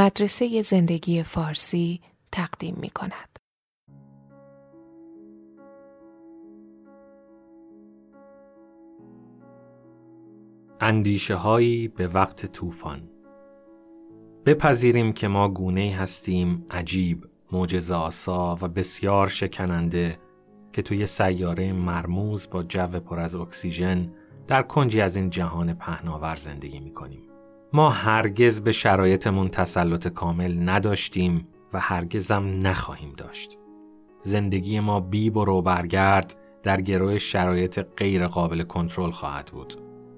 مدرسه زندگی فارسی تقدیم می کند. اندیشه هایی به وقت طوفان بپذیریم که ما گونه هستیم عجیب، معجزه آسا و بسیار شکننده که توی سیاره مرموز با جو پر از اکسیژن در کنجی از این جهان پهناور زندگی می کنیم. ما هرگز به شرایطمون تسلط کامل نداشتیم و هرگزم نخواهیم داشت. زندگی ما بی برو برگرد در گروه شرایط غیر قابل کنترل خواهد بود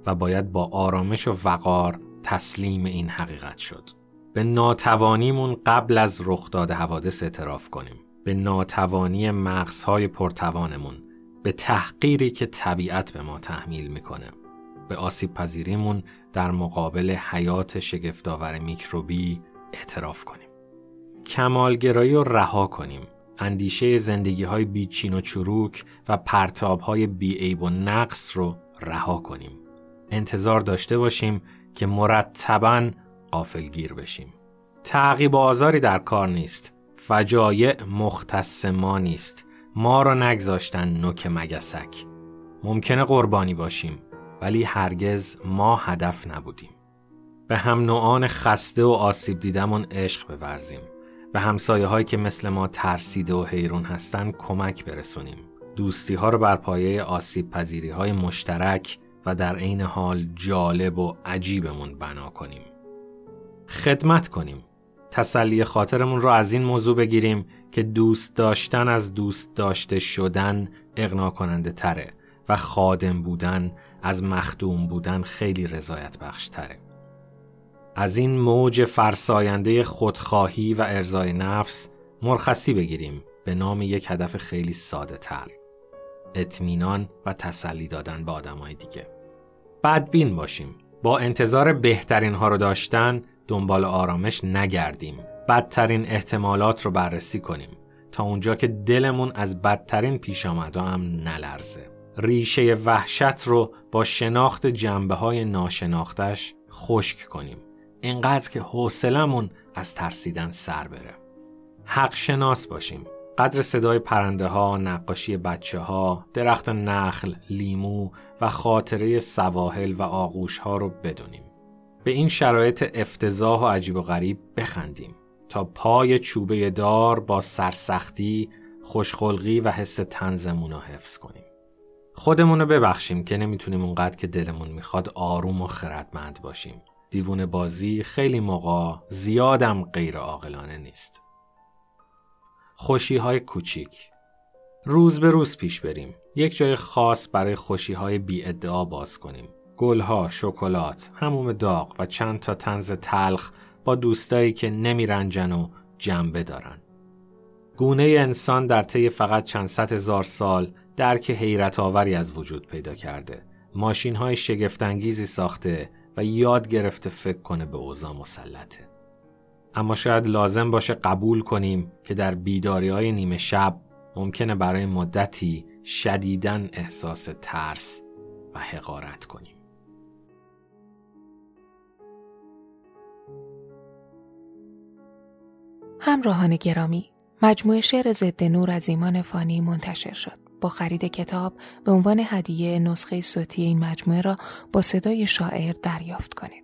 و باید با آرامش و وقار تسلیم این حقیقت شد. به ناتوانیمون قبل از رخ داده حوادث اعتراف کنیم. به ناتوانی مغزهای پرتوانمون به تحقیری که طبیعت به ما تحمیل می‌کنه به آسیب پذیریمون در مقابل حیات شگفتآور میکروبی اعتراف کنیم. کمالگرایی رو رها کنیم. اندیشه زندگی های بیچین و چروک و پرتاب های بیعیب و نقص رو رها کنیم. انتظار داشته باشیم که مرتبا قافلگیر بشیم. تعقیب آزاری در کار نیست. فجایع مختص ما نیست. ما را نگذاشتن نوک مگسک. ممکنه قربانی باشیم. ولی هرگز ما هدف نبودیم. به هم نوعان خسته و آسیب دیدمون عشق بورزیم به همسایه هایی که مثل ما ترسیده و حیرون هستن کمک برسونیم. دوستی ها رو بر پایه آسیب پذیری های مشترک و در عین حال جالب و عجیبمون بنا کنیم. خدمت کنیم. تسلی خاطرمون رو از این موضوع بگیریم که دوست داشتن از دوست داشته شدن اغنا کننده تره و خادم بودن از مخدوم بودن خیلی رضایت بخش تره. از این موج فرساینده خودخواهی و ارزای نفس مرخصی بگیریم به نام یک هدف خیلی ساده تر. اطمینان و تسلی دادن به آدمای دیگه. بدبین باشیم. با انتظار بهترین ها رو داشتن دنبال آرامش نگردیم. بدترین احتمالات رو بررسی کنیم تا اونجا که دلمون از بدترین پیش آمده هم نلرزه. ریشه وحشت رو با شناخت جنبه های ناشناختش خشک کنیم. اینقدر که حوصلمون از ترسیدن سر بره. حق شناس باشیم. قدر صدای پرنده ها، نقاشی بچه ها، درخت نخل، لیمو و خاطره سواحل و آغوش ها رو بدونیم. به این شرایط افتضاح و عجیب و غریب بخندیم تا پای چوبه دار با سرسختی، خوشخلقی و حس تنزمون رو حفظ کنیم. خودمون رو ببخشیم که نمی‌تونیم اونقدر که دلمون می‌خواد آروم و خردمند باشیم. دیوون بازی خیلی موقع زیادم غیر عاقلانه نیست. خوشی های کوچیک روز به روز پیش بریم. یک جای خاص برای خوشی های بی ادعا باز کنیم. گلها، شکلات، هموم داغ و چند تا تنز تلخ با دوستایی که نمیرنجن و جنبه دارن. گونه انسان در طی فقط چند صد هزار سال درک حیرت آوری از وجود پیدا کرده. ماشین های شگفتانگیزی ساخته و یاد گرفته فکر کنه به اوضاع مسلطه. اما شاید لازم باشه قبول کنیم که در بیداری های نیمه شب ممکنه برای مدتی شدیدن احساس ترس و حقارت کنیم. همراهان گرامی مجموعه شعر ضد نور از ایمان فانی منتشر شد. با خرید کتاب به عنوان هدیه نسخه صوتی این مجموعه را با صدای شاعر دریافت کنید.